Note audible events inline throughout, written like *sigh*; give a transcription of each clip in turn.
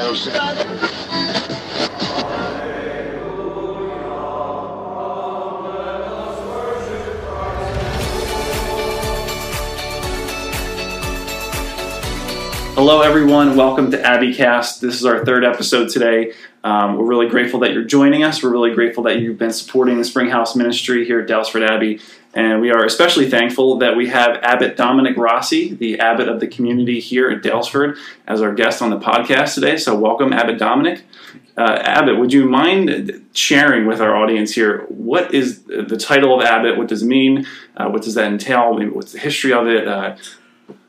não chora. Hello, everyone. Welcome to AbbeyCast. This is our third episode today. Um, we're really grateful that you're joining us. We're really grateful that you've been supporting the Springhouse Ministry here at Daylesford Abbey. And we are especially thankful that we have Abbot Dominic Rossi, the abbot of the community here at Daylesford, as our guest on the podcast today. So, welcome, Abbot Dominic. Uh, Abbot, would you mind sharing with our audience here what is the title of Abbot? What does it mean? Uh, what does that entail? Maybe what's the history of it? Uh,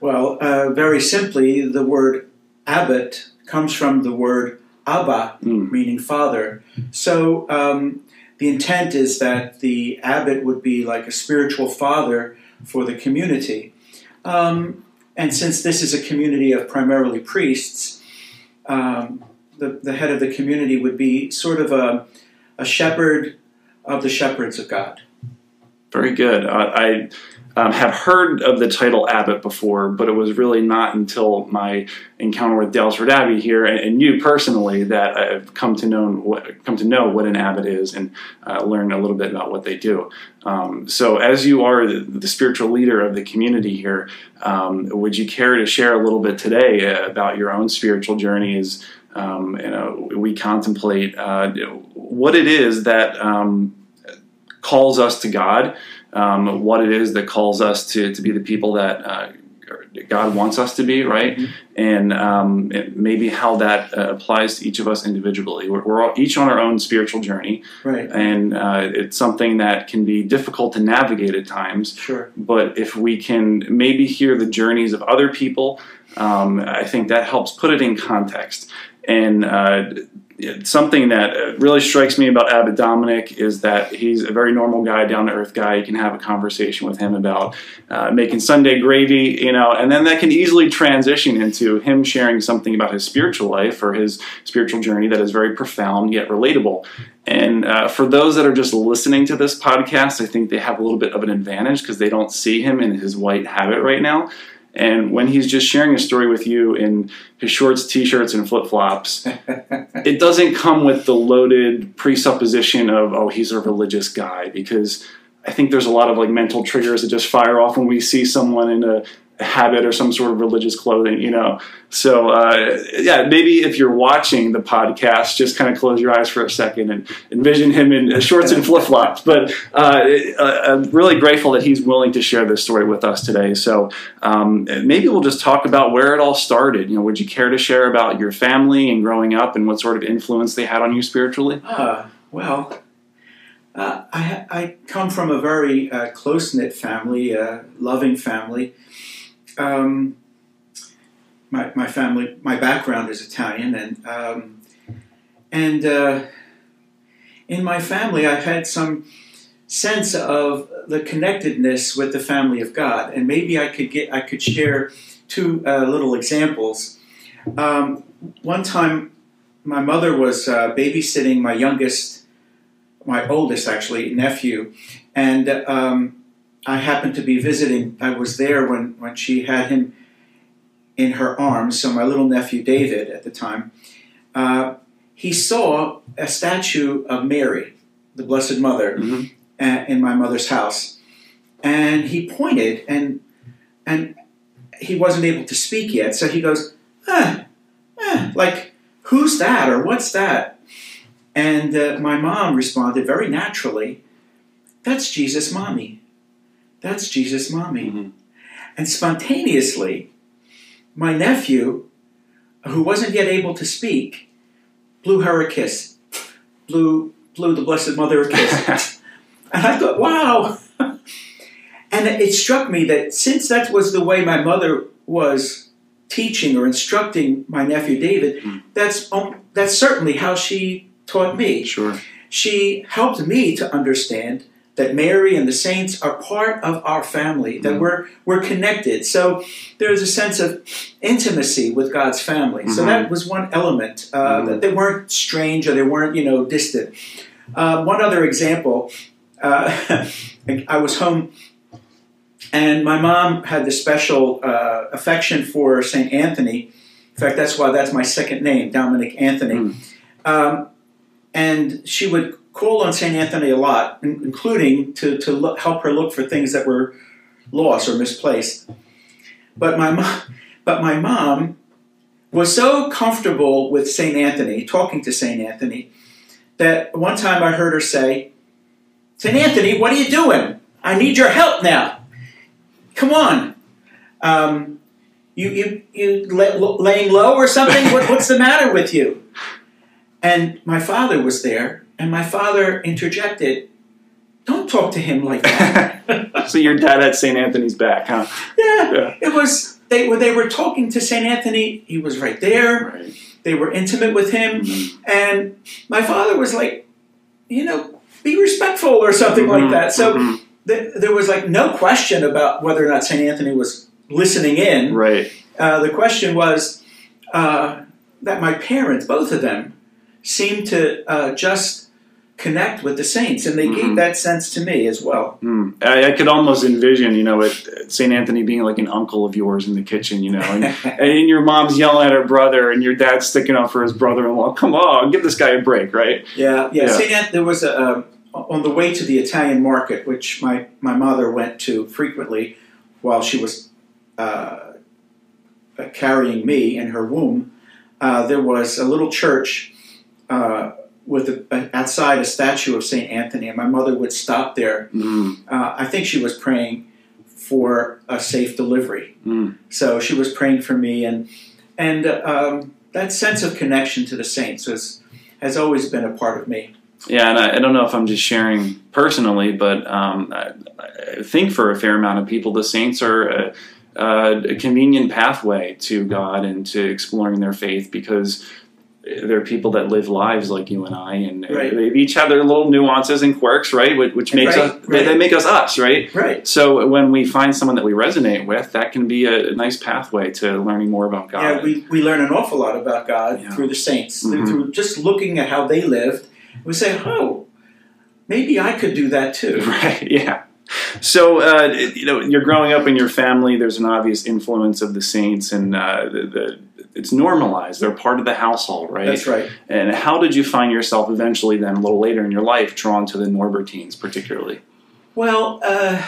well, uh, very simply, the word abbot comes from the word Abba, Mm. meaning father. So um, the intent is that the abbot would be like a spiritual father for the community. Um, and since this is a community of primarily priests, um, the, the head of the community would be sort of a, a shepherd of the shepherds of God. Very good. I um, have heard of the title abbot before, but it was really not until my encounter with Daylesford Abbey here and, and you personally that I've come to know what come to know what an abbot is and uh, learn a little bit about what they do. Um, so, as you are the, the spiritual leader of the community here, um, would you care to share a little bit today about your own spiritual journey as um, you know, we contemplate uh, what it is that um, calls us to God, um, what it is that calls us to, to be the people that uh, God wants us to be, right? Mhm. And um, maybe how that uh, applies to each of us individually. We're, we're all, each on our own spiritual journey, Right. and uh, it's something that can be difficult to navigate at times. Sure. But if we can maybe hear the journeys of other people, um, I think that helps put it in context. And uh, something that uh, really strikes me about Abbot Dominic is that he's a very normal guy, down to earth guy. You can have a conversation with him about uh, making Sunday gravy, you know, and then that can easily transition into him sharing something about his spiritual life or his spiritual journey that is very profound yet relatable. And uh, for those that are just listening to this podcast, I think they have a little bit of an advantage because they don't see him in his white habit right now. And when he's just sharing a story with you in his shorts, t-shirts, and flip-flops, *laughs* it doesn't come with the loaded presupposition of oh he's a religious guy because I think there's a lot of like mental triggers that just fire off when we see someone in a, a habit or some sort of religious clothing, you know. So uh, yeah, maybe if you're watching the podcast, just kind of close your eyes for a second and envision him in uh, shorts and flip flops. But uh, uh, I'm really grateful that he's willing to share this story with us today. So um, maybe we'll just talk about where it all started. You know, would you care to share about your family and growing up and what sort of influence they had on you spiritually? Ah, well, uh, I, I come from a very uh, close knit family, uh, loving family. Um, my, my family, my background is Italian, and um, and uh, in my family, I've had some sense of the connectedness with the family of God, and maybe I could get I could share two uh, little examples. Um, one time, my mother was uh, babysitting my youngest, my oldest actually nephew, and um, I happened to be visiting. I was there when when she had him in her arms. So my little nephew David at the time, uh, he saw a statue of Mary, the Blessed Mother, Mhm. uh, in my mother's house, and he pointed and and he wasn't able to speak yet. So he goes, ah, ah, like who's that or what's that? And uh, my mom responded very naturally, that's Jesus' mommy. That's Jesus' mommy. Mhm. And spontaneously, my nephew, who wasn't yet able to speak, blew her a kiss, blew, blew the Blessed Mother a kiss. *laughs* and I thought, wow. *laughs* and it struck me that since that was the way my mother was teaching or instructing my nephew David, Mm. that's, um, that's certainly how she taught me Sure. she helped me to understand that Mary and the saints are part of our family, that Mhm. we're we're connected. So there's a sense of intimacy with God's family. So Mhm. that was one element uh, Mhm. that they weren't strange or they weren't you know distant. Uh, one other example, uh, *laughs* I was home. And my mom had this special uh, affection for St. Anthony, In fact, that's why that's my second name, Dominic Anthony. Mm. Um, and she would call on St. Anthony a lot, in- including to, to look, help her look for things that were lost or misplaced. But my mom, but my mom was so comfortable with St. Anthony, talking to St. Anthony, that one time I heard her say, St. Anthony, what are you doing? I need your help now. Come on. Um, you you, you lay, laying low or something? What, what's the matter with you? And my father was there, and my father interjected, Don't talk to him like that. *laughs* so your dad had St. Anthony's back, huh? yeah, Yeah. it was, they, when they were talking to St. Anthony, he was right there. Right. They were intimate with him. Mhm. And my father was like, you know, be respectful or something like Mhm. that. So Mhm. th- there was like no question about whether or not St. Anthony was listening in. right. Uh, the question was uh, that my parents, both of them, seemed to uh, just connect with the saints, and they Mhm. gave that sense to me as well. Mm. I, I could almost envision, you know, it, St. Anthony being like an uncle of yours in the kitchen, you know, and, *laughs* and your mom's yelling at her brother, and your dad's sticking up for his brother-in-law. Come on, give this guy a break, right? Yeah, yeah. Yeah. St. Anthony, there was a um, on the way to the Italian market, which my my mother went to frequently while she was uh, carrying me in her womb. Uh, there was a little church uh, with a, outside a statue of Saint Anthony, and my mother would stop there. Mm. Uh, I think she was praying for a safe delivery. Mm. So she was praying for me, and and um, that sense of connection to the saints was, has always been a part of me. Yeah, and I, I don't know if I'm just sharing personally, but um, I, I think for a fair amount of people, the saints are a, a convenient pathway to God and to exploring their faith because they're people that live lives like you and I, and Right. they each have their little nuances and quirks, right? Which, which makes Right, us right. they make us us, right? Right. So when we find someone that we resonate with, that can be a, a nice pathway to learning more about God. Yeah, we, we learn an awful lot about God Yeah. through the saints, Mhm. through just looking at how they lived. We say, oh, maybe I could do that too. *laughs* Right. Yeah. So uh, you know, you're growing up in your family. There's an obvious influence of the saints, and uh, the, the, it's normalized. They're part of the household, right? That's right. And how did you find yourself eventually, then a little later in your life, drawn to the Norbertines, particularly? Well, uh,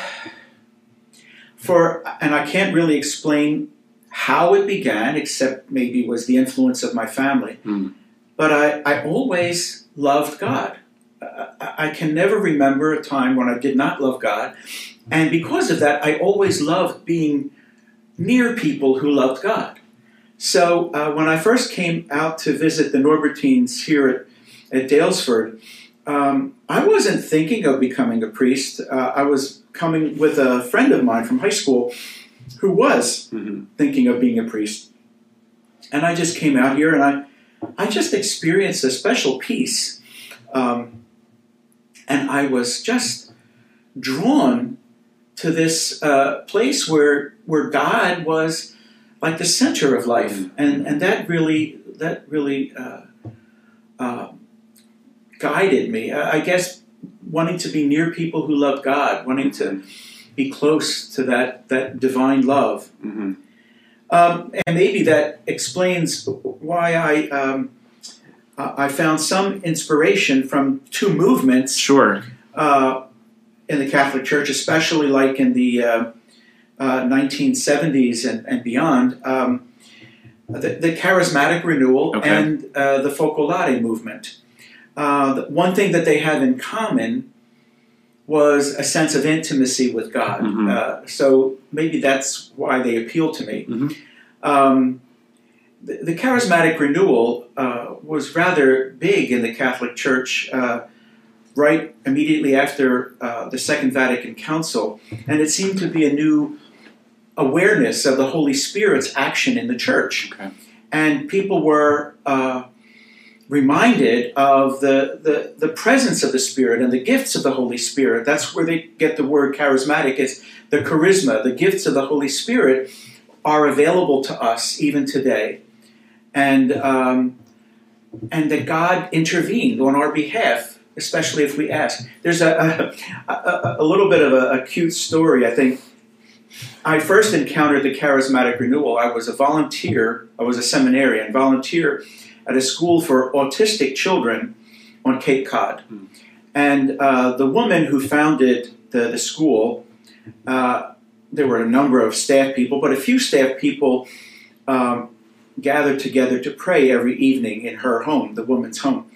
for and I can't really explain how it began, except maybe it was the influence of my family. Hmm. But I, I always loved God. I, I can never remember a time when I did not love God, and because of that, I always loved being near people who loved God. So uh, when I first came out to visit the Norbertines here at, at Daylesford, um, I wasn't thinking of becoming a priest. Uh, I was coming with a friend of mine from high school who was Mm-hmm. thinking of being a priest. And I just came out here and I, I just experienced a special peace. Um, and I was just drawn to this uh, place where, where God was like the center of life. Mhm. And, and that really, that really uh, uh, guided me. I I guess wanting to be near people who love God, wanting to be close to that, that divine love. Mm-hmm. Um, and maybe that explains why I um, I I found some inspiration from two movements Sure. uh, in the Catholic Church, especially like in the uh, uh, 1970s and, and beyond. Um, the, the charismatic renewal Okay. and uh, the Focolare movement. Uh, the one thing that they have in common was a sense of intimacy with God. Mhm. Uh, so maybe that's why they appeal to me. Mhm. Um, the, the charismatic renewal uh, was rather big in the Catholic Church uh, right immediately after uh, the Second Vatican Council, and it seemed to be a new awareness of the Holy Spirit's action in the church. Okay. And people were uh, reminded of the, the, the presence of the Spirit and the gifts of the Holy Spirit. That's where they get the word charismatic. It's the charisma, the gifts of the Holy Spirit are available to us even today. And, um, and that God intervened on our behalf, especially if we ask. There's a, *laughs* a, a, a little bit of a, a cute story, I think. I first encountered the charismatic renewal, I was a volunteer, I was a seminarian, volunteer at a school for autistic children on Cape Cod. Hmm. And uh, the woman who founded the, the school, uh, there were a number of staff people, but a few staff people um, gathered together to pray every evening in her home, the woman's home.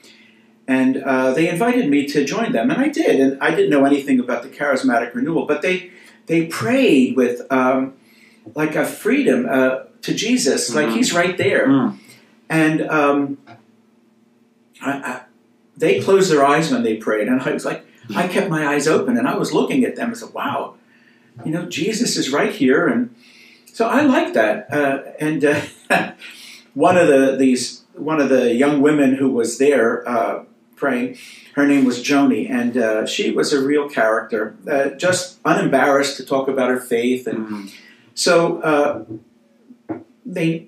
And uh, they invited me to join them, and I did. And I didn't know anything about the charismatic renewal, but they they prayed with um, like a freedom uh, to Jesus, like Mhm. He's right there. Mm. And um, I, I, they closed their eyes when they prayed, and I was like, I kept my eyes open, and I was looking at them and said, "Wow, you know, Jesus is right here." And so I like that. Uh, and uh, *laughs* one of the these one of the young women who was there uh, praying, her name was Joni, and uh, she was a real character, uh, just unembarrassed to talk about her faith and Mm. so uh, they,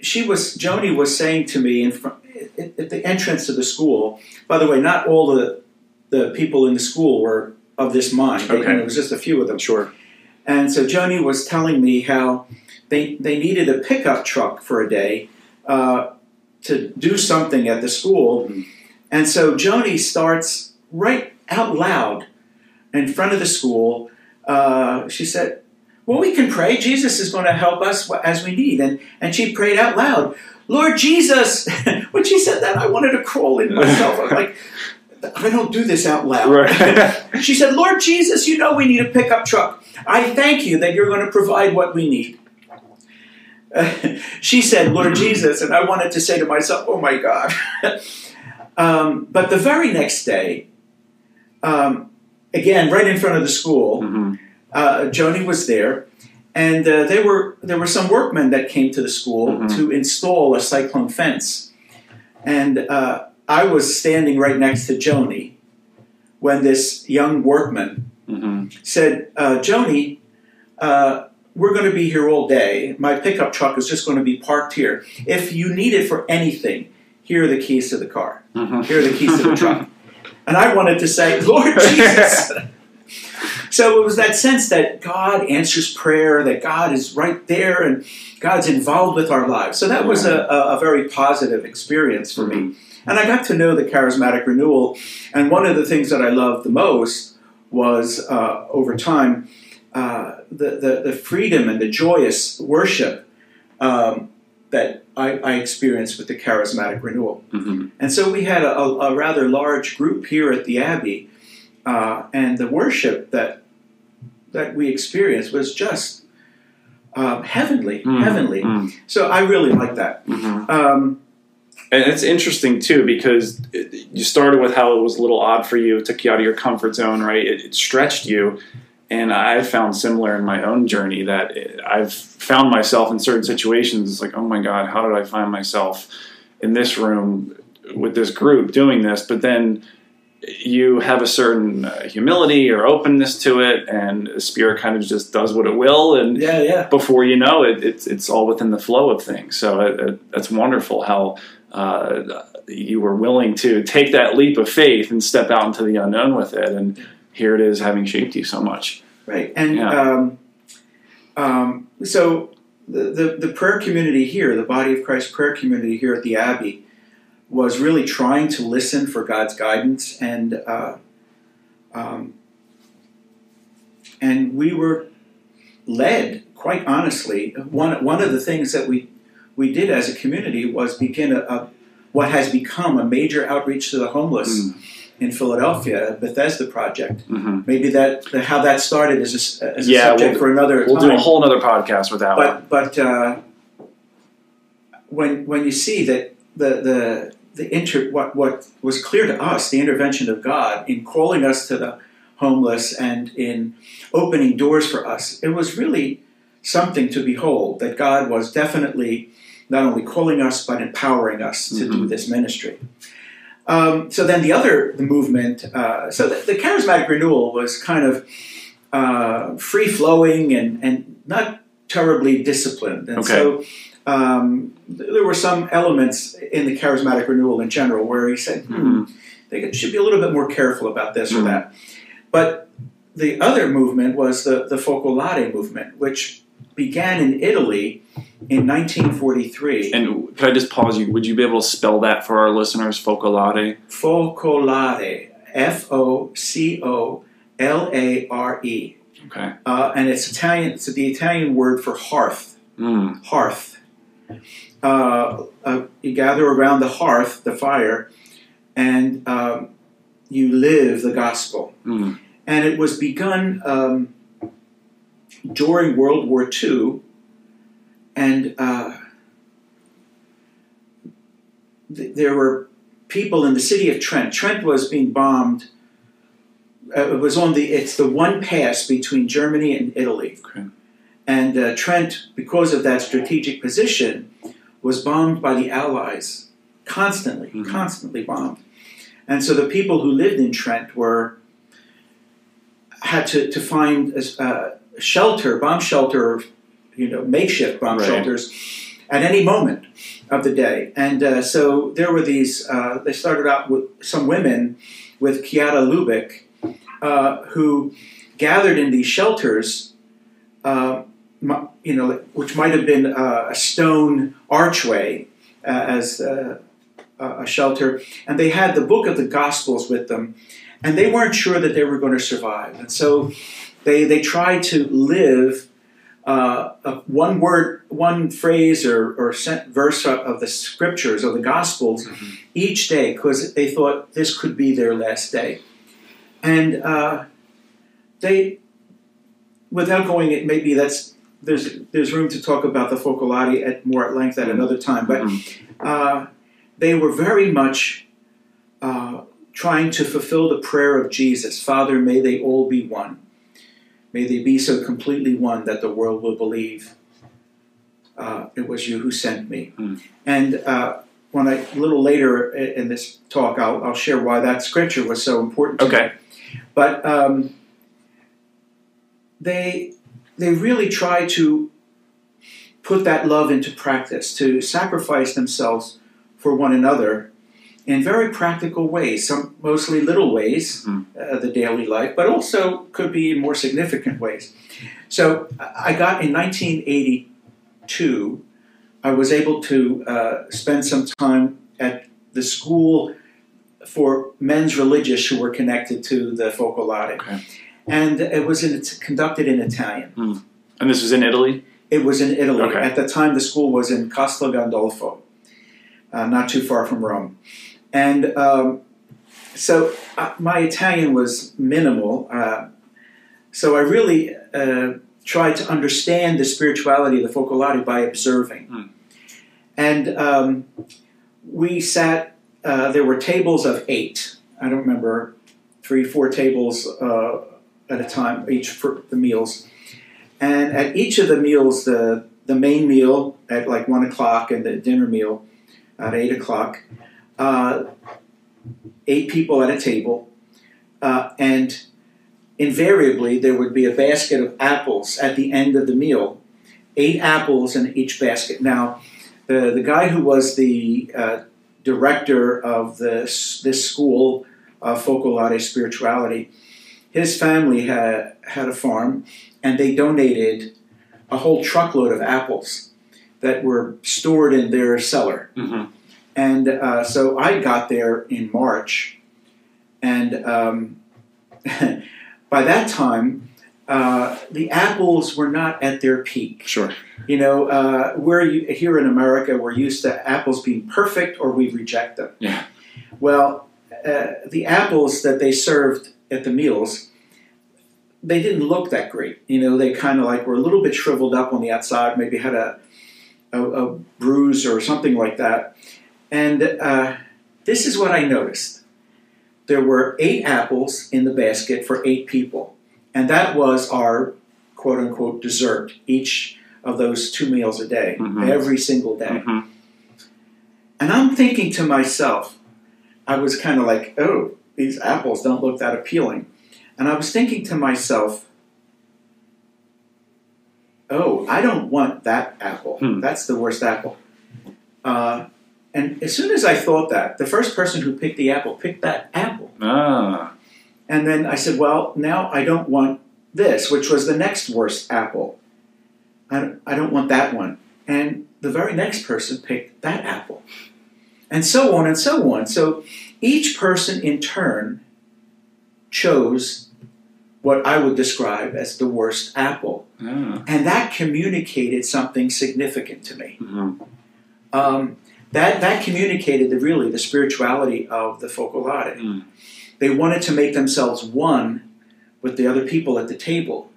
she was Joni was saying to me in front, at, the entrance to the school. By the way, not all the the people in the school were of this mind. Okay. it was just a few of them. Sure. And so Joni was telling me how they they needed a pickup truck for a day uh, to do something at the school, Mhm. And so Joni starts right out loud in front of the school. Uh, she said, "Well, we can pray. Jesus is going to help us as we need." And and she prayed out loud, "Lord Jesus." *laughs* when she said that, I wanted to crawl in myself. I'm like. I don't do this out loud. Right. *laughs* She said, Lord Jesus, you know we need a pickup truck. I thank you that you're going to provide what we need. *laughs* she said, Lord *clears throat* Jesus, and I wanted to say to myself, oh my God. Um, but the very next day, um, again, right in front of the school, Mhm. uh, Joni was there, and uh, they were there were some workmen that came to the school Mhm. to install a cyclone fence, and uh, I was standing right next to Joni when this young workman Mhm. said, uh, "Joni, uh, we're going to be here all day. My pickup truck is just going to be parked here. If you need it for anything, here are the keys to the car. Mhm. Here are the keys to the truck." *laughs* And I wanted to say, "Lord *laughs* Jesus." So it was that sense that God answers prayer, that God is right there, and God's involved with our lives. So that was a, a, a very positive experience for me. And I got to know the charismatic renewal. And one of the things that I loved the most was uh, over time uh, the, the, the freedom and the joyous worship um, that I, I experienced with the charismatic renewal. Mhm. And so we had a, a, rather large group here at the Abbey, uh, and the worship that that we experienced was just um, heavenly, Mm. heavenly. Mm. So I really like that. Mhm. Um, And it's interesting too because it, you started with how it was a little odd for you. It took you out of your comfort zone, right? It, it stretched you, and I've found similar in my own journey that I've found myself in certain situations. It's like, oh my god, how did I find myself in this room with this group doing this? But then you have a certain uh, humility or openness to it, and the spirit kind of just does what it will, and yeah, yeah. before you know it, it's it's all within the flow of things. So it, it, that's wonderful how uh, you were willing to take that leap of faith and step out into the unknown with it, and here it is, having shaped you so much. Right. And Yeah. um, um, so the, the, the prayer community here, the Body of Christ prayer community here at the Abbey, was really trying to listen for God's guidance, and uh, um, and we were led, quite honestly. One one of the things that we we did as a community was begin a, a what has become a major outreach to the homeless Mm. In Philadelphia, Bethesda Project. hmm Maybe that how that started is a, as a Yeah, subject we'll- for another We'll do a whole other podcast with that one. but but uh, when when you see that the the the inter what what was clear to us the intervention of God in calling us to the homeless and in opening doors for us it was really something to behold that God was definitely not only calling us but empowering us to do Mhm. this ministry. Um, so then the other the movement uh, so the, the charismatic renewal was kind of uh, free flowing and and not terribly disciplined and so um, there were some elements in the charismatic renewal in general where he said, hmm, Mhm. they should be a little bit more careful about this or Mhm. that. But the other movement was the, the Focolare movement, which began in Italy in 1943. And could I just pause you? Would you be able to spell that for our listeners? Focolare. Focolare, F O C O L A R E. Okay. Uh, and it's Italian. It's the Italian word for hearth. Mm. Hearth. Uh, uh, you gather around the hearth, the fire, and um, you live the gospel. Mm. And it was begun um, during World War II, and uh, th- there were people in the city of Trent. Trent was being bombed. Uh, it was on the. It's the one pass between Germany and Italy. Okay. And uh, Trent, because of that strategic position, was bombed by the Allies constantly, Mhm. constantly bombed. And so the people who lived in Trent were had to, to find uh, shelter, bomb shelter, you know, makeshift bomb Right. shelters at any moment of the day. And uh, so there were these, uh, they started out with some women with Chiara Lubich uh, who gathered in these shelters, uh, you know, which might have been uh, a stone archway uh, as uh, a shelter. And they had the book of the Gospels with them and they weren't sure that they were going to survive. And so they they tried to live uh, a one word, one phrase, or or sent verse of, the scriptures of the Gospels Mhm. each day because they thought this could be their last day, and uh, they, without going, it maybe that's. There's, there's room to talk about the Focolari at more at length at another time, but Mhm. uh, they were very much uh, trying to fulfill the prayer of Jesus Father, may they all be one. May they be so completely one that the world will believe uh, it was you who sent me. Hmm. And uh, when I, a little later in this talk, I'll, I'll share why that scripture was so important to me. Okay. But um, they they really try to put that love into practice, to sacrifice themselves for one another in very practical ways. Some mostly little ways, Mhm. uh, the daily life, but also could be in more significant ways. So I got in 1982. I was able to uh, spend some time at the school for men's religious who were connected to the Focolare. Okay. And it was in, it's conducted in Italian. And this was in Italy. It was in Italy. Okay. At the time, the school was in Castel Gandolfo, uh, not too far from Rome. And um, so uh, my Italian was minimal. Uh, so I really uh, tried to understand the spirituality of the Focolari by observing. Hmm. And um, we sat, uh, there were tables of eight. I don't remember, three, four tables uh, at a time, each for the meals. And at each of the meals, the, the main meal at like one o'clock and the dinner meal at eight o'clock, uh, eight people at a table. Uh, and invariably, there would be a basket of apples at the end of the meal, eight apples in each basket. Now, the, the guy who was the uh, director of this, this school of Focolare Spirituality, his family had, had a farm and they donated a whole truckload of apples that were stored in their cellar. Mm-hmm. And uh, so I got there in March, and um, *laughs* by that time, uh, the apples were not at their peak. Sure. You know, uh, we're here in America, we're used to apples being perfect or we reject them. Yeah. Well, uh, the apples that they served at the meals, they didn't look that great. You know, they kind of like were a little bit shriveled up on the outside, maybe had a, a, a bruise or something like that. And uh, this is what I noticed. There were eight apples in the basket for eight people. And that was our quote unquote dessert each of those two meals a day, Mhm. every single day. Mm-hmm. And I'm thinking to myself, I was kind of like, oh, these apples don't look that appealing. And I was thinking to myself, oh, I don't want that apple. Hmm. That's the worst apple. Uh, and as soon as I thought that, the first person who picked the apple picked that apple. Ah. And then I said, well, now I don't want this, which was the next worst apple. I, I don't want that one. And the very next person picked that apple. And so on and so on. So each person in turn chose what I would describe as the worst apple. Yeah. And that communicated something significant to me. Mhm. Um, that, that communicated the, really the spirituality of the Focolare. Mm. They wanted to make themselves one with the other people at the table.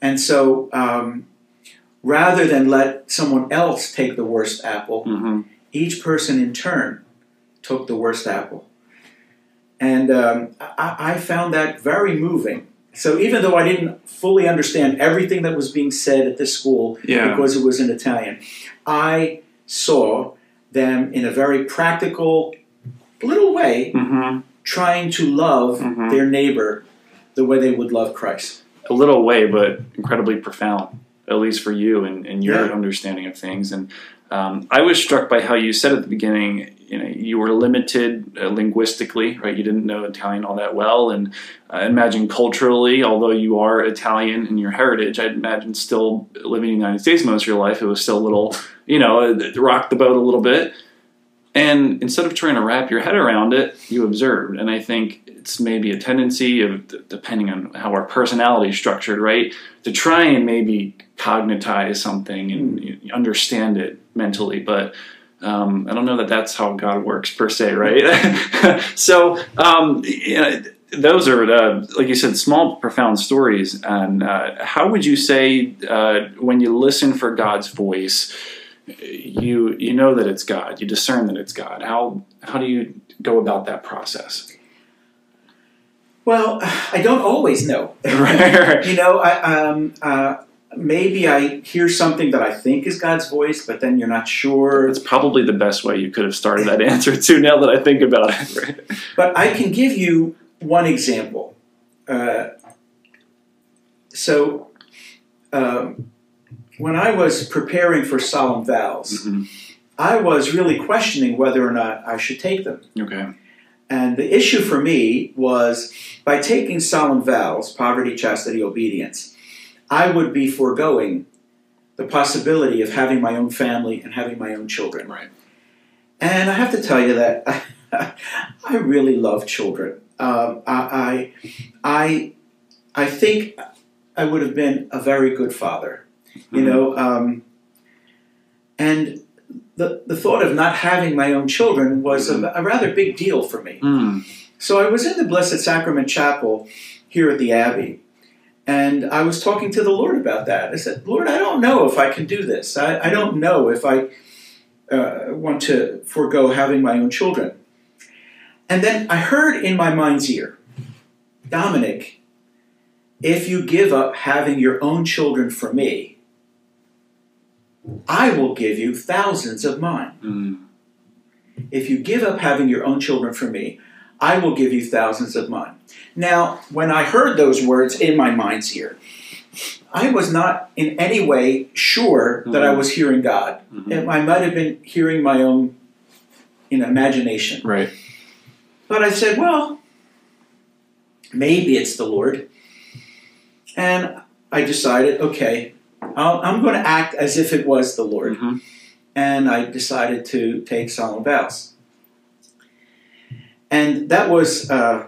And so um, rather than let someone else take the worst apple, Mhm. each person in turn took the worst apple. And um, I, I found that very moving. So even though I didn't fully understand everything that was being said at this school Yeah. because it was in Italian, I saw them in a very practical little way Mhm. trying to love Mhm. their neighbor the way they would love Christ. A little way, but incredibly profound, at least for you and, and your Yeah. understanding of things. And um, I was struck by how you said at the beginning, you know, you were limited uh, linguistically, right? You didn't know Italian all that well, and I imagine culturally, although you are Italian in your heritage, I'd imagine still living in the United States most of your life, it was still a little, you know, it rocked the boat a little bit. And instead of trying to wrap your head around it, you observed. And I think it's maybe a tendency of, depending on how our personality is structured, right, to try and maybe cognitize something and you understand it mentally. But um, I don't know that that's how God works per se, right? *laughs* so um, you know, those are, uh, like you said, small, profound stories. And uh, how would you say uh, when you listen for God's voice? you you know that it's God. You discern that it's God. How how do you go about that process? Well, I don't always know. *laughs* you know, I, um, uh, maybe I hear something that I think is God's voice, but then you're not sure. That's probably the best way you could have started that answer too. Now that I think about it, right? *laughs* But I can give you one example. Uh, so, um, when I was preparing for solemn vows, Mhm. I was really questioning whether or not I should take them. Okay. And the issue for me was by taking solemn vows, poverty, chastity, obedience, I would be foregoing the possibility of having my own family and having my own children. Right. And I have to tell you that *laughs* I really love children. Um, I, I, I, think I would have been a very good father. You Mhm. know, um, and the the thought of not having my own children was a, a rather big deal for me. Mm. So I was in the Blessed Sacrament Chapel here at the Abbey, and I was talking to the Lord about that. I said, Lord, I don't know if I can do this. I, I don't know if I uh, want to forego having my own children. And then I heard in my mind's ear, Dominic, if you give up having your own children for me, I will give you thousands of mine. Mm. If you give up having your own children for me, I will give you thousands of mine. Now, when I heard those words in my mind's ear, I was not in any way sure that I was hearing God. Mhm. I might have been hearing my own you know, imagination. Right. But I said, well, maybe it's the Lord. And I decided, okay, I'll, I'm going to act as if it was the Lord. Mhm. And I decided to take solemn vows. And that was, uh,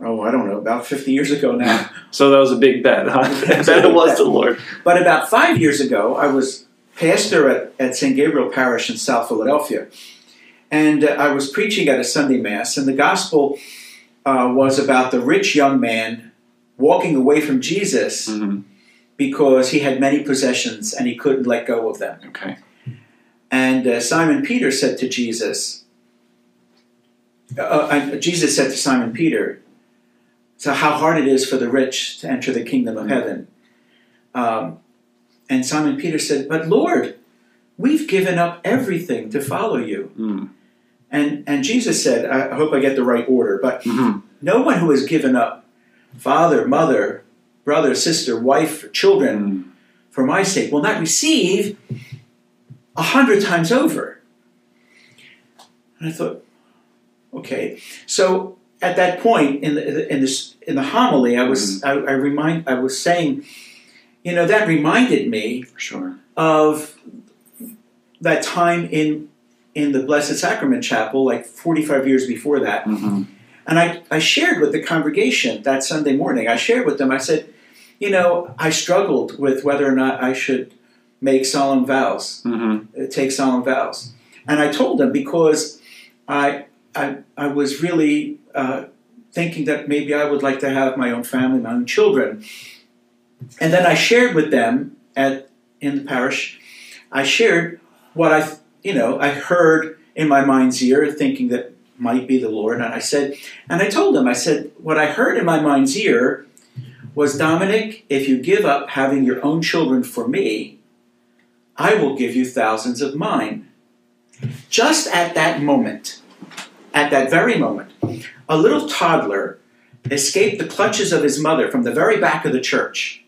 oh, I don't know, about 50 years ago now. *laughs* So that was a big bet, huh? that it was *laughs* the Lord. But about five years ago, I was pastor at, at St. Gabriel Parish in South Philadelphia. And uh, I was preaching at a Sunday Mass, and the gospel uh, was about the rich young man walking away from Jesus Mhm. because he had many possessions and he couldn't let go of them. Okay. And uh, Simon Peter said to Jesus, uh, Jesus said to Simon Peter, so how hard it is for the rich to enter the kingdom of heaven. Um, and Simon Peter said, But Lord, we've given up everything to follow you. Mm. And, and Jesus said, I hope I get the right order, but Mhm. no one who has given up father, mother, brother, sister, wife, children Mm. for my sake will not receive a hundred times over. And I thought, okay. So at that point in the in this in the homily, I was I, I remind I was saying, you know, that reminded me sure. of that time in in the Blessed Sacrament Chapel, like 45 years before that. hmm And I, I shared with the congregation that Sunday morning, I shared with them, I said, you know, I struggled with whether or not I should make solemn vows, hmm uh, take solemn vows. And I told them because I, I, I was really uh, thinking that maybe I would like to have my own family, my own children. And then I shared with them at in the parish, I shared what I, you know, I heard in my mind's ear, thinking that might be the Lord. And I said, and I told them, I said, what I heard in my mind's ear was Dominic, if you give up having your own children for me, I will give you thousands of mine. Just at that moment, at that very moment, a little toddler escaped the clutches of his mother from the very back of the church,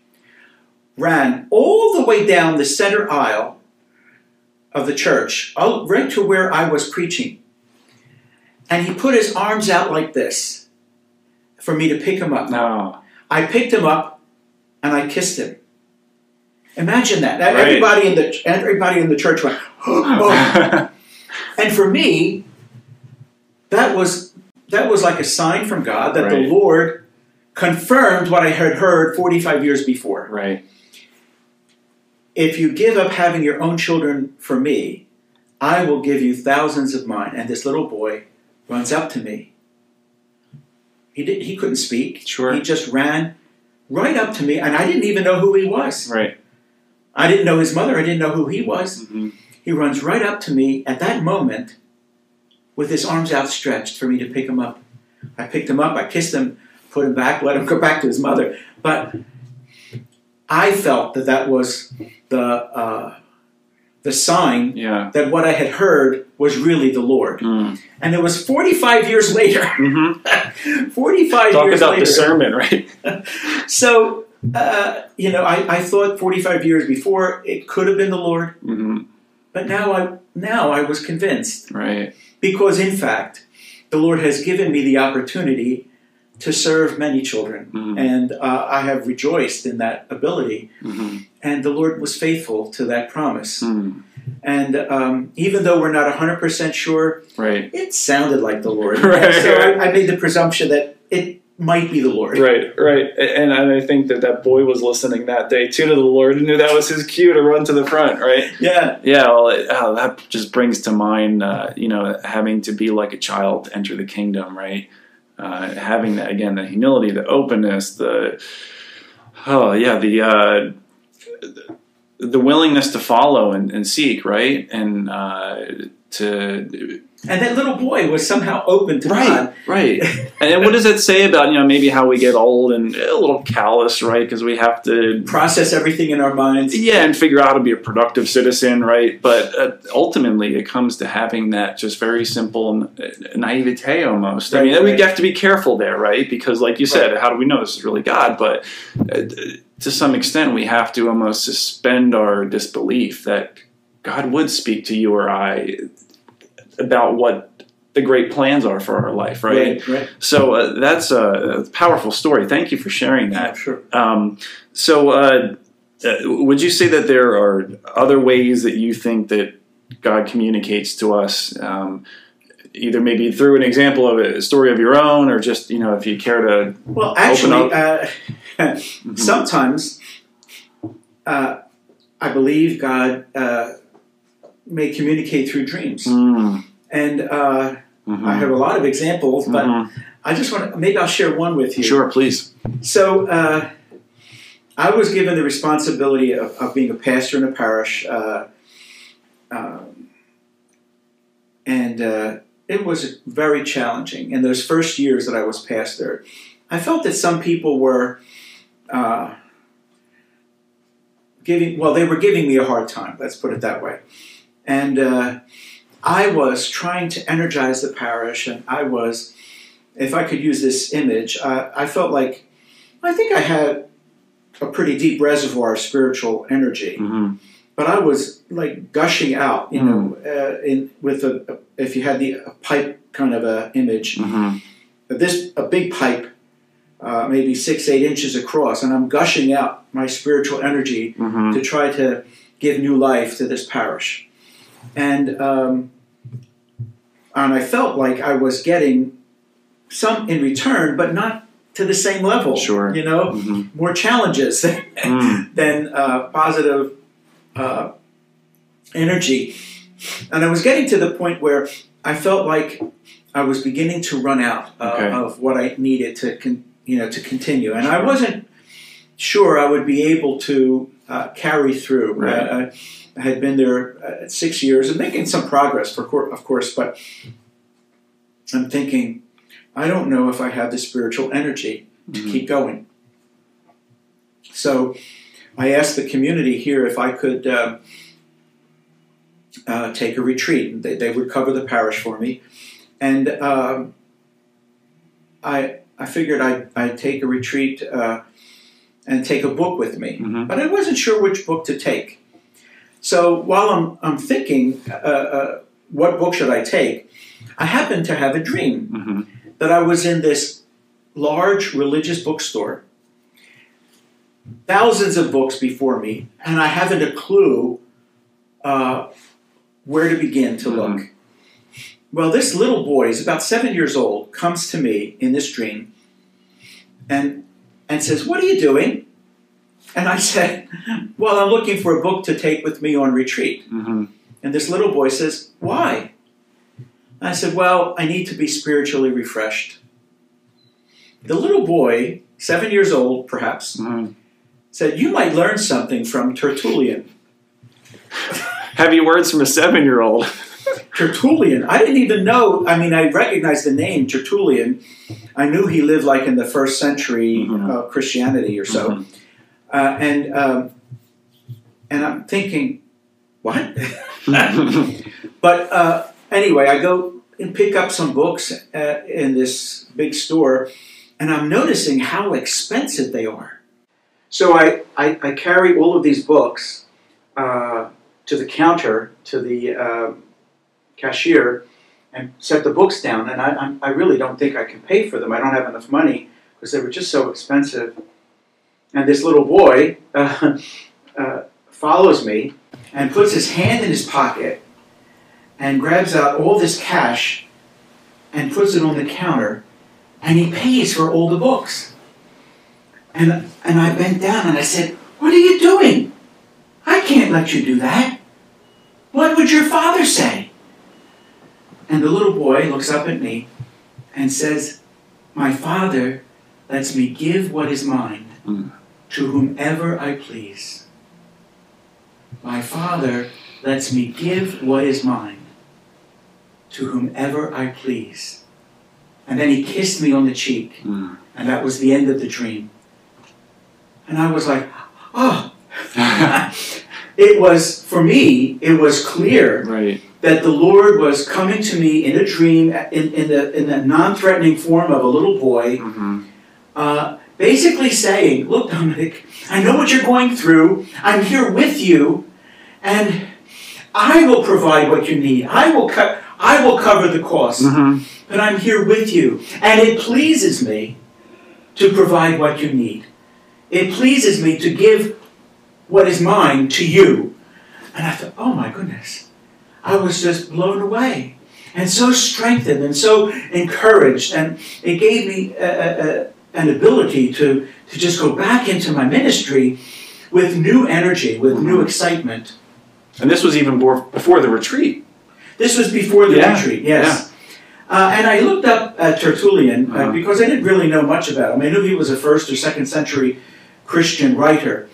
ran all the way down the center aisle of the church, out- right to where I was preaching. And he put his arms out like this for me to pick him up. No. I picked him up and I kissed him. Imagine that. Right. Everybody in the everybody in the church went, *gasps* "Oh." *laughs* and for me, that was that was like a sign from God that the Lord confirmed what I had heard 45 years before. right. If you give up having your own children for me, I will give you thousands of mine. And this little boy runs up to me. He did, he couldn't speak. Sure. He just ran right up to me, and I didn't even know who he was. Right. I didn't know his mother. I didn't know who he was. hmm He runs right up to me at that moment with his arms outstretched for me to pick him up. I picked him up, I kissed him, put him back, let him *laughs* go back to his mother. But I felt that that was the, uh, the sign Yeah. that what I had heard was really the Lord. Mm. And it was 45 years later. hmm *laughs* 45 Talk years about later. discernment, right? *laughs* So, uh, you know, I, I thought 45 years before it could have been the Lord, hmm but now I now I was convinced Right. Because in fact, the Lord has given me the opportunity to serve many children, Mhm. and uh, I have rejoiced in that ability. hmm And the Lord was faithful to that promise. Mm. And um, even though we're not 100% sure, Right. it sounded like the Lord. *laughs* Right. So I, I made the presumption that it might be the Lord. Right, right, and and I think that that boy was listening that day too to the Lord and knew that was his cue to run to the front, right? Yeah. Yeah, well, it, oh, that just brings to mind, uh, you know, having to be like a child to enter the kingdom, right? Uh, having that again, the humility, the openness, the oh yeah, the uh, the willingness to follow and, and seek, right, and uh, to And that little boy was somehow open to God. right. *laughs* And what does it say about you know maybe how we get old and a little callous, right? Because we have to Process everything in our minds. yeah, and figure out how to be a productive citizen, right? But uh, ultimately, it comes to having that just very simple uh, naivete almost. I Right, mean, we have to be careful there, right? Because, like you said, how do we know this is really God? But uh, to some extent, we have to almost suspend our disbelief that God would speak to you or I about what the great plans are for our life, right? Right. right. So uh, that's a, powerful story. Thank you for sharing that. sure. Um, so, uh, uh, would you say that there are other ways that you think that God communicates to us? Um, either maybe through an example of a story of your own, or just you know, if you care to. Well, actually, uh, sometimes uh, I believe God uh, may communicate through dreams. Mm, And uh, mhm, I have a lot of examples, but mhm. I just want to, maybe I'll share one with you. Sure, please. So uh, I was given the responsibility of, of being a pastor in a parish, uh, um, and uh, it was very challenging. In those first years that I was pastor, I felt that some people were uh, giving well, they were giving me a hard time. Let's put it that way, and uh, I was trying to energize the parish, and I was if I could use this image, uh, I felt like I think I had a pretty deep reservoir of spiritual energy, hmm but I was like gushing out, you know, uh, in with a if you had the a pipe kind of a image, hmm this a big pipe, uh, maybe six eight inches across, and I'm gushing out my spiritual energy hmm to try to give new life to this parish, and um, and I felt like I was getting some in return, but not to the same level. Sure. you know, hmm more challenges than, *laughs* Mm. than uh, positive uh, energy. And I was getting to the point where I felt like I was beginning to run out uh, Okay. of what I needed to, con- you know, to continue, and I wasn't sure I would be able to uh, carry through. Right. Uh, I had been there uh, six years and making some progress, for cour- of course, but I'm thinking, I don't know if I have the spiritual energy to Mhm. keep going. So I asked the community here if I could uh, uh, take a retreat. They, they would cover the parish for me. And um, I, I figured I'd, I'd take a retreat uh, and take a book with me. Mhm. But I wasn't sure which book to take. So while I'm, I'm thinking, uh, uh, what book should I take? I happened to have a dream hmm that I was in this large religious bookstore, thousands of books before me, and I haven't a clue uh, where to begin to look. Well, this little boy is about seven years old, comes to me in this dream and, and says, What are you doing? And I *laughs* said, Well, I'm looking for a book to take with me on retreat. hmm And this little boy says, Why? I said, Well, I need to be spiritually refreshed. The little boy, seven years old perhaps, hmm said, You might learn something from Tertullian. Heavy words from a seven-year-old. *laughs* Tertullian, I didn't even know, I mean, I recognized the name Tertullian. I knew he lived like in the first century Mhm. uh, Christianity or so. Mhm. Uh, and, um, and I'm thinking, What? *laughs* But uh, anyway, I go and pick up some books uh, in this big store, and I'm noticing how expensive they are. So I, I, I carry all of these books uh, to the counter, to the uh, cashier, and set the books down. And I, I'm, really don't think I can pay for them. I don't have enough money because they were just so expensive. And this little boy *laughs* uh, uh, follows me and puts his hand in his pocket and grabs out all this cash and puts it on the counter and he pays for all the books. And, and I bent down and I said, What are you doing? I can't let you do that. What would your father say? And the little boy looks up at me and says, My father lets me give what is mine Mm. to whomever I please. My father lets me give what is mine to whomever I please. And then he kissed me on the cheek, Mm. and that was the end of the dream. And I was like, oh. *laughs* *laughs* it was, for me, it was clear right. That the Lord was coming to me in a dream, in, in, the, in the non threatening form of a little boy, hmm uh, basically saying, Look, Dominic, I know what you're going through. I'm here with you, and I will provide what you need. I will, co- I will cover the cost, hmm but I'm here with you. And it pleases me to provide what you need. It pleases me to give what is mine to you. And I thought, Oh my goodness. I was just blown away and so strengthened and so encouraged. And it gave me a, a, an ability to, to just go back into my ministry with new energy, with new Mhm. excitement. And this was even before, the retreat. This was before the Yeah, retreat, yes. Uh, and I looked up uh, Tertullian uh, Uh-huh. because I didn't really know much about him. I knew he was a first or second century Christian writer.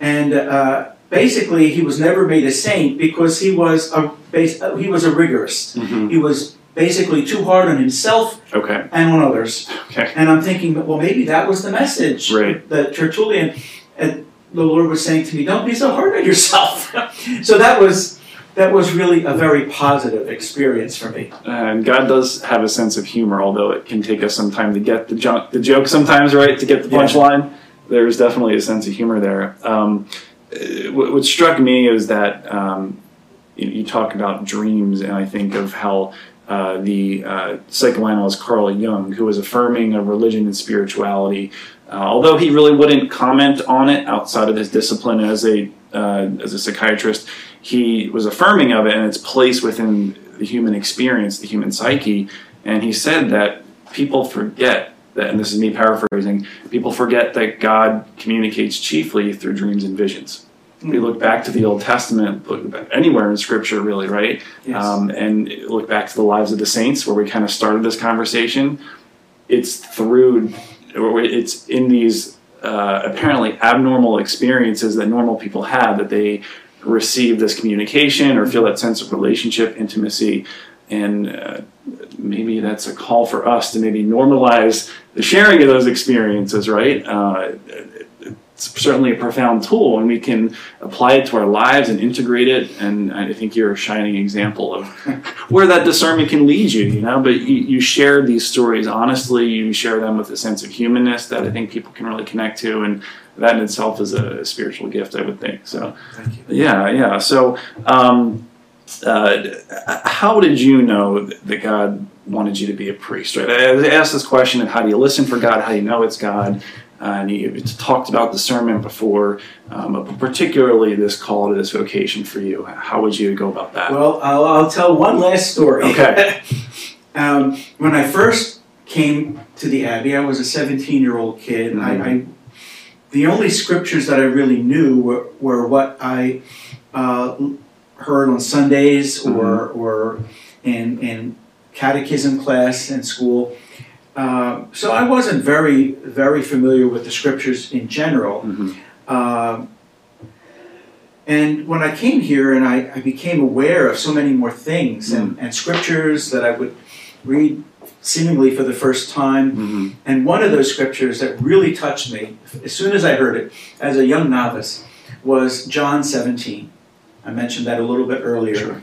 And uh, basically, he was never made a saint because he was a, uh, he was a rigorist. hmm He was basically too hard on himself Okay. and on others. Okay. And I'm thinking, well, maybe that was the message Right. that Tertullian, and the Lord was saying to me, don't be so hard on yourself. *laughs* so that was that was really a very positive experience for me. And God does have a sense of humor, although it can take us some time to get the, jo- the joke sometimes, right? To get the Yeah. punchline. There's definitely a sense of humor there. Um, uh, what, what struck me is that um, you, you talk about dreams, and I think of how uh, the uh, psychoanalyst Carl Jung, who was affirming of religion and spirituality. Uh, although he really wouldn't comment on it outside of his discipline as a uh, as a psychiatrist, he was affirming of it and its place within the human experience, the human psyche. And he said that people forget that, and this is me paraphrasing, people forget that God communicates chiefly through dreams and visions. We look back to the Old Testament, look anywhere in Scripture, really, right? Yes. Um, and look back to the lives of the saints, where we kind of started this conversation. It's through, or it's in these uh, apparently abnormal experiences that normal people have that they receive this communication or feel that sense of relationship, intimacy, and uh, maybe that's a call for us to maybe normalize the sharing of those experiences, right? Uh, certainly a profound tool, and we can apply it to our lives and integrate it. And I think you're a shining example of *laughs* where that discernment can lead you, you know. But you, you share these stories honestly, you share them with a sense of humanness that I think people can really connect to, and that in itself is a spiritual gift, I would think. So, Thank you. yeah, yeah. So, um, uh, how did you know that God wanted you to be a priest? Right. I asked this question of how do you listen for God? How do you know it's God? Uh, and you talked about discernment before, um, but particularly this call to this vocation for you. How would you go about that? Well, I'll, I'll tell one last story. Okay. *laughs* um, when I first came to the Abbey, I was a 17 year old kid. and I, I, the only scriptures that I really knew were, were what I uh, heard on Sundays or, or in, in catechism class in school. Uh, so I wasn't very, very familiar with the scriptures in general. Mhm. Um, and when I came here and I, I became aware of so many more things and, and scriptures that I would read seemingly for the first time, Mhm. and one of those scriptures that really touched me as soon as I heard it as a young novice was John 17. I mentioned that a little bit earlier. Sure.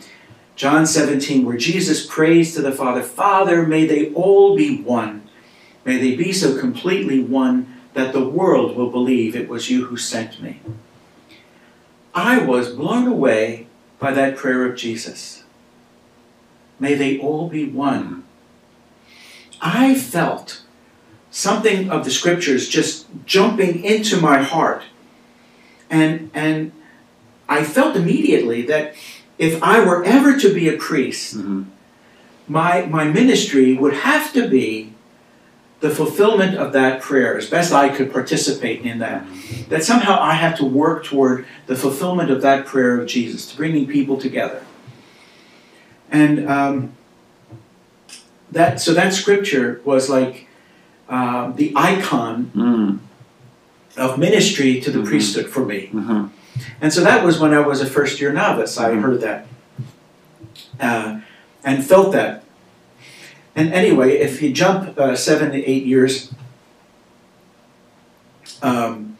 John 17, where Jesus prays to the Father, Father, may they all be one. May they be so completely one that the world will believe it was you who sent me. I was blown away by that prayer of Jesus. May they all be one. I felt something of the scriptures just jumping into my heart. And, and I felt immediately that if I were ever to be a priest, Mhm. my, my ministry would have to be the fulfillment of that prayer as best I could participate in that. That somehow I have to work toward the fulfillment of that prayer of Jesus, to bringing people together. And um, that so that scripture was like um, the icon Mm. of ministry to the Mhm. priesthood for me. Mhm. And so that was when I was a first year novice. I Mhm. heard that uh, and felt that. And anyway, if you jump uh, seven to eight years, um,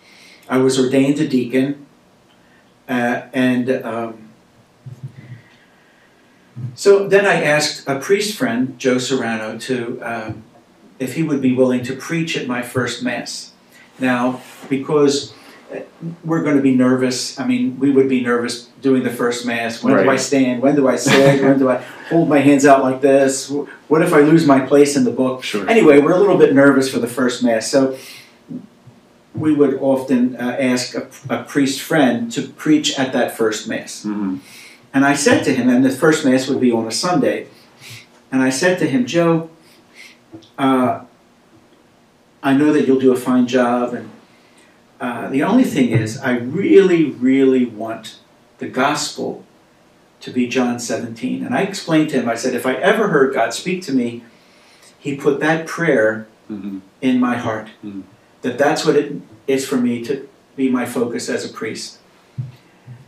I was ordained a deacon, uh, and um, so then I asked a priest friend, Joe Serrano, to um, if he would be willing to preach at my first mass. Now, because we're going to be nervous. I mean, we would be nervous doing the first mass. When do I stand? When do I sit? when do I hold my hands out like this? What if I lose my place in the book? Sure. Anyway, we're a little bit nervous for the first mass, so we would often uh, ask a, a priest friend to preach at that first mass. Mhm. And I said to him, and the first mass would be on a Sunday, and I said to him, Joe, uh, I know that you'll do a fine job, and uh, the only thing is, I really, really want the gospel to be John 17. And I explained to him, I said, if I ever heard God speak to me, he put that prayer Mhm. in my heart. Mm. That that's what it is for me to be my focus as a priest.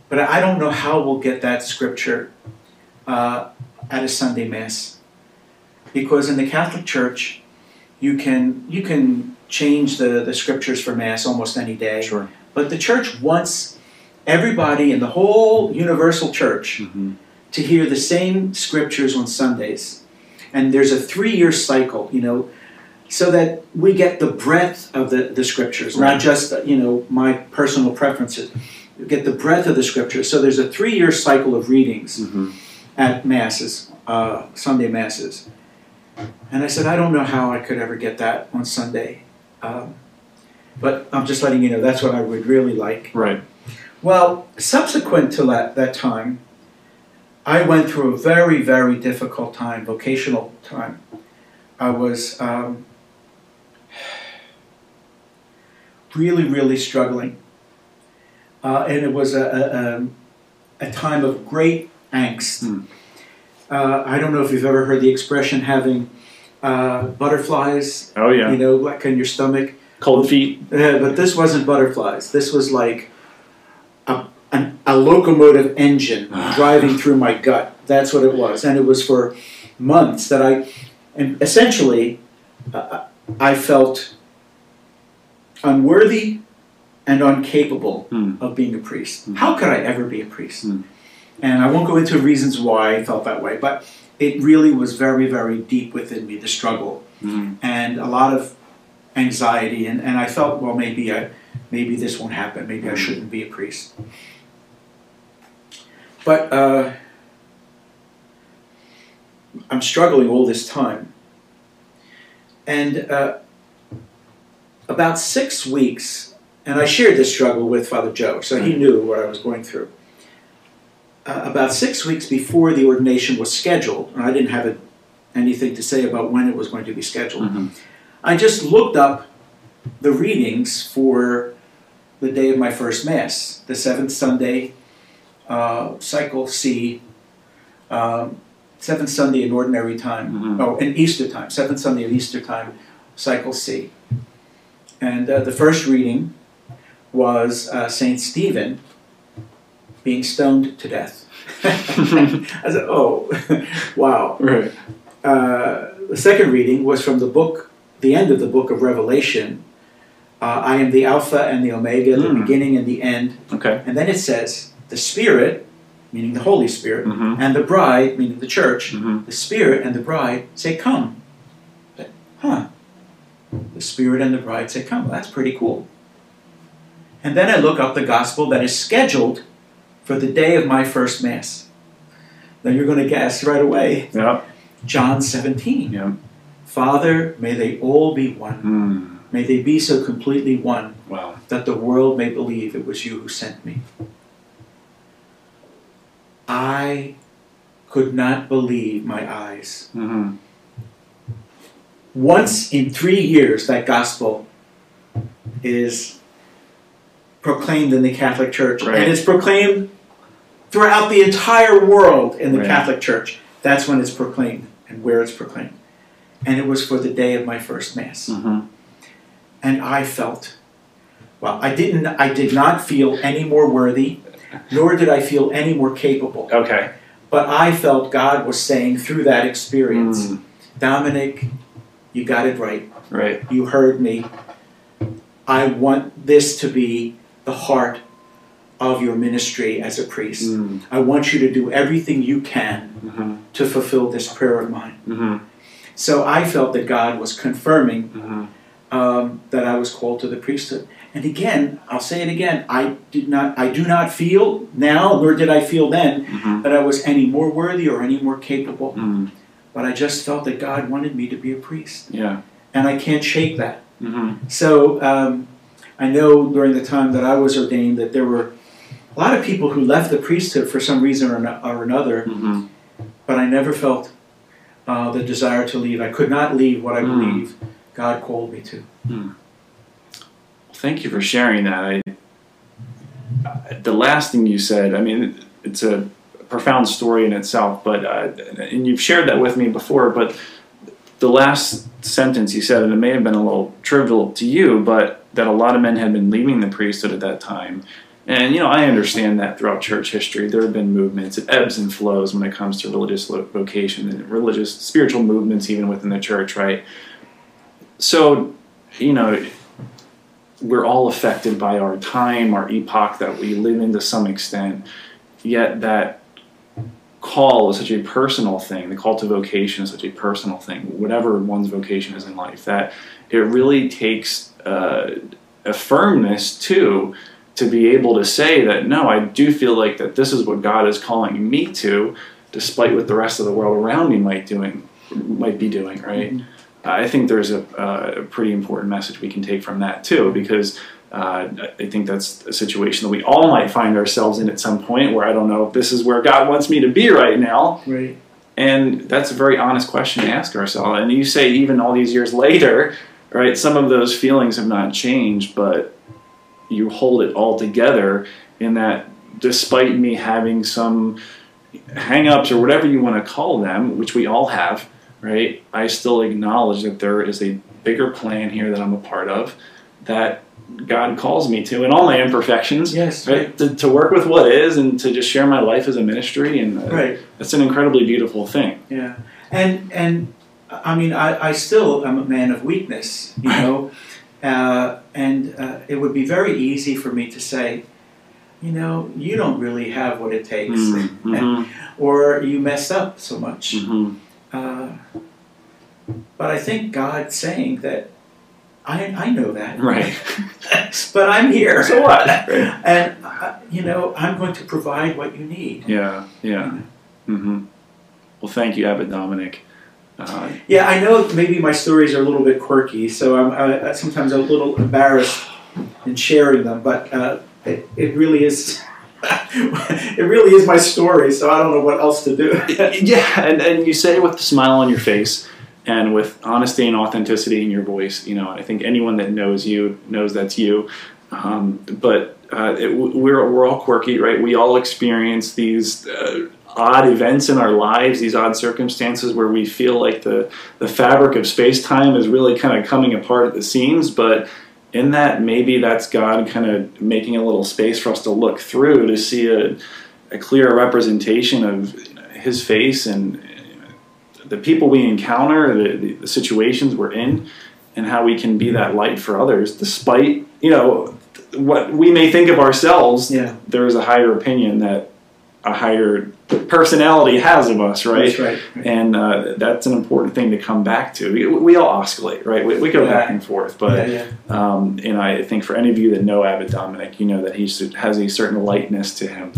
But I don't know how we'll get that scripture uh, at a Sunday mass, because in the Catholic Church, you can you can change the, the scriptures for mass almost any day. Sure. But the church wants everybody in the whole universal church Mhm. to hear the same scriptures on Sundays. And there's a three year cycle, you know, so that we get the breadth of the, the scriptures, Right. not just, you know, my personal preferences. You get the breadth of the scriptures. So there's a three year cycle of readings Mhm. at Masses uh, Sunday masses. And I said, I don't know how I could ever get that on Sunday. Um, but I'm just letting you know that's what I would really like. Right. Well, subsequent to that, that time, I went through a very, very difficult time, vocational time. I was um, really, really struggling. Uh, and it was a, a, a, time of great angst. Mm. Uh, I don't know if you've ever heard the expression having uh, butterflies, Oh yeah. you know, like in your stomach. Cold feet. Uh, but this wasn't butterflies. This was like a, an, a locomotive engine *sighs* driving through my gut. That's what it was. And it was for months that I, and essentially, uh, I felt unworthy and incapable Hmm. of being a priest. Hmm. How could I ever be a priest? Hmm. And I won't go into reasons why I felt that way, but it really was very, very deep within me, the struggle. Mhm. and a lot of anxiety and, and I felt well maybe I maybe this won't happen. Maybe I shouldn't be a priest. But uh, I'm struggling all this time. And uh, about six weeks and I shared this struggle with Father Joe so he knew what I was going through uh, about six weeks before the ordination was scheduled and I didn't have a, anything to say about when it was going to be scheduled Mhm. I just looked up the readings for the day of my first Mass, the seventh Sunday, uh, cycle C, um, seventh Sunday in Ordinary Time, Mhm. oh, in Easter time, seventh Sunday in Easter time, cycle C. And uh, the first reading was uh, Saint Stephen being stoned to death. *laughs* I said, oh, *laughs* wow. Right. Uh, the second reading was from the book, the end of the book of Revelation. Uh, I am the Alpha and the Omega, the Mm. beginning and the end. Okay. And then it says, the Spirit, meaning the Holy Spirit, Mhm. and the bride, meaning the church, Mhm. the Spirit and the bride say, Come. But, Huh. The Spirit and the bride say, Come. Well, that's pretty cool. And then I look up the gospel that is scheduled for the day of my first Mass. Now you're going to guess right away Yeah. John 17. Yeah. Father, may they all be one. Mm. May they be so completely one Wow. that the world may believe it was you who sent me. I could not believe my eyes. Mhm. Once in three years, that gospel is proclaimed in the Catholic Church. Right. And it's proclaimed throughout the entire world in the Right. Catholic Church. That's when it's proclaimed and where it's proclaimed. And it was for the day of my first Mass. Mhm. and I felt well I didn't I did not feel any more worthy nor did I feel any more capable Okay. but I felt God was saying through that experience Mm. Dominic you got it right Right. you heard me I want this to be the heart of your ministry as a priest Mm. I want you to do everything you can Mhm. to fulfill this prayer of mine Mhm. so I felt that God was confirming Mhm. um, that I was called to the priesthood. And again, I'll say it again. I did not. I do not feel now, nor did I feel then, Mhm. that I was any more worthy or any more capable. Mm. But I just felt that God wanted me to be a priest, Yeah. and I can't shake that. Mhm. So um, I know during the time that I was ordained that there were a lot of people who left the priesthood for some reason or, no- or another, Mhm. but I never felt uh, the desire to leave. I could not leave what I Mm. believe God called me to. Thank you for sharing that. I, the last thing you said, I mean, it's a profound story in itself, but uh, and you've shared that with me before. But the last sentence you said, and it may have been a little trivial to you, but that a lot of men had been leaving the priesthood at that time. And you know, I understand that throughout church history, there have been movements. It ebbs and flows when it comes to religious vocation and religious, spiritual movements, even within the church, right? So, you know, we're all affected by our time, our epoch that we live in to some extent. Yet that call is such a personal thing. The call to vocation is such a personal thing. Whatever one's vocation is in life, that it really takes uh, a firmness too to be able to say that no, I do feel like that this is what God is calling me to. despite what the rest of the world around me might doing might be doing. Right. Mm-hmm. I think there's a, a, pretty important message we can take from that too, because uh, I think that's a situation that we all might find ourselves in at some point where I don't know if this is where God wants me to be right now. Right. And that's a very honest question to ask ourselves. And you say, even all these years later, right, some of those feelings have not changed, but you hold it all together in that despite me having some hang-ups or whatever you want to call them, which we all have, right, I still acknowledge that there is a bigger plan here that I'm a part of that God calls me to, and all my imperfections. Yes, right. right. To, to, work with what is, and to just share my life as a ministry, and uh, right. That's an incredibly beautiful thing. Yeah, and and I mean, I, I still am a man of weakness, you *laughs* know, uh, and uh, it would be very easy for me to say, you know, you don't really have what it takes, mm-hmm. *laughs* or you messed up so much. Mm-hmm. Uh, but I think God saying that I, I know that. Right. *laughs* but I'm here. So what? *laughs* Right. And, uh, you know, I'm going to provide what you need. Yeah, yeah. Mm-hmm. Well, thank you, Abbot Dominic. Uh, yeah, I know maybe my stories are a little bit quirky, so I'm I, sometimes a little embarrassed in sharing them, but uh, it, it really is. *laughs* it really is my story, so I don't know what else to do. *laughs* yeah, and, and you say it with a smile on your face and with honesty and authenticity in your voice. You know, I think anyone that knows you knows that's you. Um, but uh, it, we're we're all quirky, right? We all experience these uh, odd events in our lives, these odd circumstances where we feel like the the fabric of space time is really kind of coming apart at the seams, but in that maybe that's God kind of making a little space for us to look through to see a, a clear representation of His face and uh, the people we encounter, the, the, the, situations we're in, and how we can be that light for others, despite you know what we may think of ourselves. Yeah. there is a higher opinion that a higher personality has of us, right? That's right. right. And uh, that's an important thing to come back to. We, we all oscillate, right? We, we go yeah. back and forth, but yeah, yeah. Um, and I think for any of you that know Abbot Dominic, you know that he has a certain lightness to him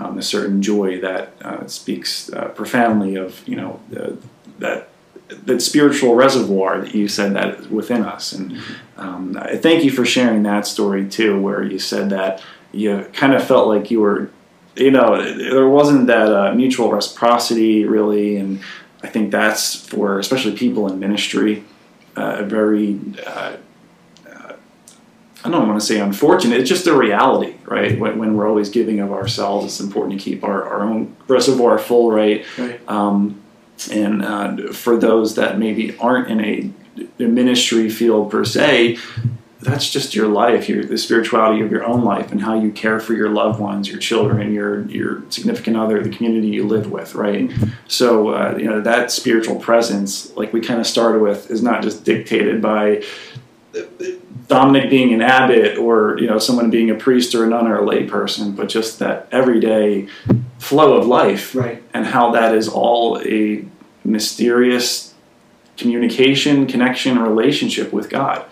um, a certain joy that uh, speaks uh, profoundly of you know that that spiritual reservoir that you said that is within us. And um, thank you for sharing that story too, where you said that you kind of felt like you were, you know, there wasn't that uh, mutual reciprocity really, and I think that's for especially people in ministry uh, a very uh, I don't want to say unfortunate. It's just a reality, right? When, when, we're always giving of ourselves, it's important to keep our, our own reservoir full, right? right. Um, and uh, for those that maybe aren't in a, a, ministry field per se, that's just your life, your the spirituality of your own life, and how you care for your loved ones, your children, your your significant other, the community you live with, right? Mm-hmm. So uh, you know that spiritual presence, like we kind of started with, is not just dictated by Dominic being an abbot or you know someone being a priest or a nun or a lay person, but just that everyday flow of life right. and how that is all a mysterious communication, connection, relationship with God.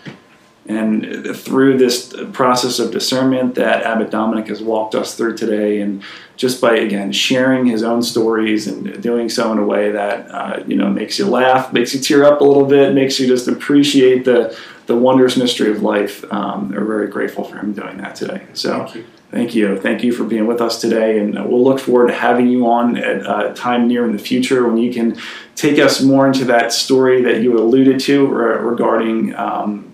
And through this process of discernment that Abbot Dominic has walked us through today, and just by again sharing his own stories and doing so in a way that uh, you know makes you laugh, makes you tear up a little bit, makes you just appreciate the the wondrous mystery of life. Um, we're very grateful for him doing that today. So. Thank you. Thank you. Thank you for being with us today. And we'll look forward to having you on at a time near in the future when you can take us more into that story that you alluded to regarding um,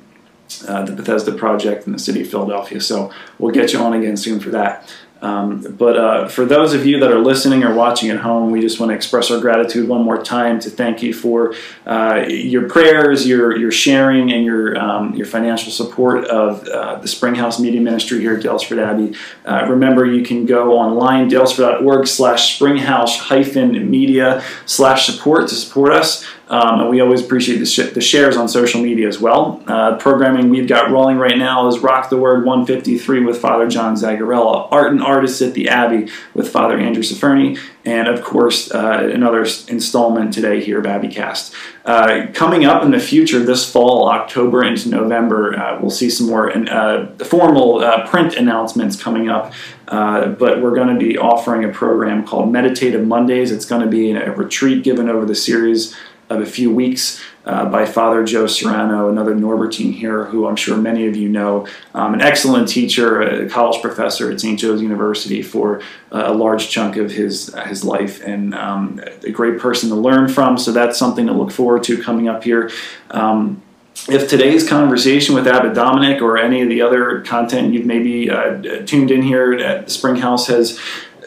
uh, the Bethesda Project in the city of Philadelphia. So we'll get you on again soon for that. Um, but uh, for those of you that are listening or watching at home, we just want to express our gratitude one more time to thank you for uh, your prayers, your your sharing, and your um, your financial support of uh, the Springhouse Media Ministry here at Daylesford Abbey. Uh, remember, you can go online daylesford.org slash springhouse hyphen media slash support to support us. Um, and we always appreciate the, sh- the, shares on social media as well. Uh, programming we've got rolling right now is Rock the Word 153 with Father John Zagarella, Art and Artists at the Abbey with Father Andrew Ciferni, and of course, uh, another installment today here of Abbeycast. Uh, coming up in the future, this fall, October into November, uh, we'll see some more uh, formal uh, print announcements coming up. But we're going to be offering a program called Meditative Mondays. It's going to be a retreat given over the series of a few weeks uh, by Father Joe Serrano, another Norbertine here, who I'm sure many of you know, um, an excellent teacher, a college professor at St. Joe's University for uh, a large chunk of his his life, and um, a great person to learn from. So that's something to look forward to coming up here. Um, if today's conversation with Abbot Dominic or any of the other content you've maybe uh, tuned in here at Springhouse has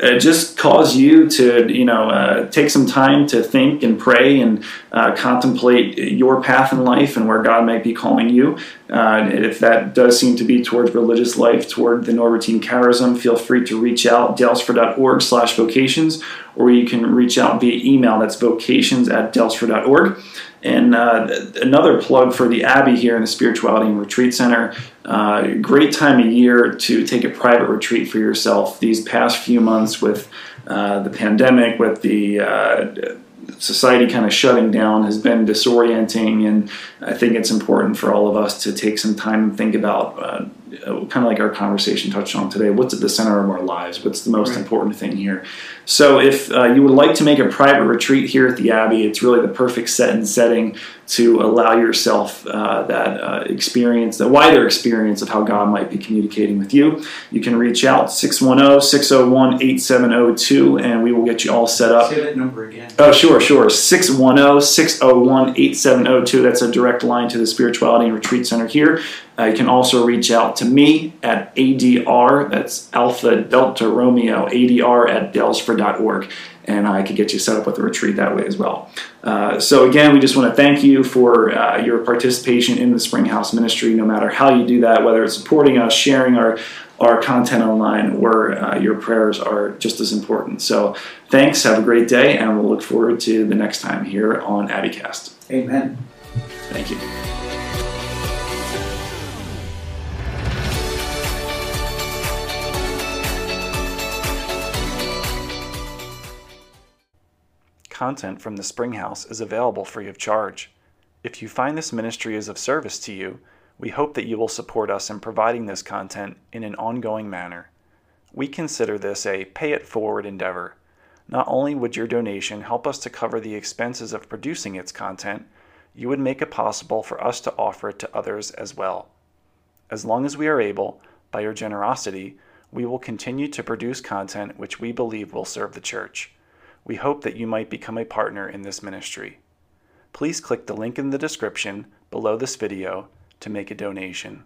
uh, just cause you to you know uh, take some time to think and pray and uh, contemplate your path in life and where God might be calling you. Uh, if that does seem to be towards religious life, toward the Norbertine charism, feel free to reach out daylesford.org slash vocations or you can reach out via email. That's vocations at daylesford.org. And uh, another plug for the Abbey here in the Spirituality and Retreat Center. Uh, great time of year to take a private retreat for yourself. These past few months with uh, the pandemic, with the uh, society kind of shutting down has been disorienting, and I think it's important for all of us to take some time and think about uh, kind of like our conversation touched on today. What's at the center of our lives? What's the most right. important thing here? So, if uh, you would like to make a private retreat here at the Abbey, it's really the perfect set and setting to allow yourself uh, that uh, experience, the wider experience of how God might be communicating with you. You can reach out 610 601 8702 and we will get you all set up. Say that number again. Oh, sure, sure. 610 601 8702. That's a direct line to the Spirituality and Retreat Center here. Uh, you can also reach out to me at ADR, that's Alpha Delta Romeo, ADR at daylesford.org and I could get you set up with a retreat that way as well. Uh, so again, we just want to thank you for uh, your participation in the Springhouse Ministry, no matter how you do that, whether it's supporting us, sharing our our content online, or uh, your prayers are just as important. So thanks, have a great day, and we'll look forward to the next time here on Abbeycast. Amen. Thank you. Content from the Springhouse is available free of charge. If you find this ministry is of service to you, we hope that you will support us in providing this content in an ongoing manner. We consider this a pay it forward endeavor. Not only would your donation help us to cover the expenses of producing its content, you would make it possible for us to offer it to others as well. As long as we are able, by your generosity, we will continue to produce content which we believe will serve the church. We hope that you might become a partner in this ministry. Please click the link in the description below this video to make a donation.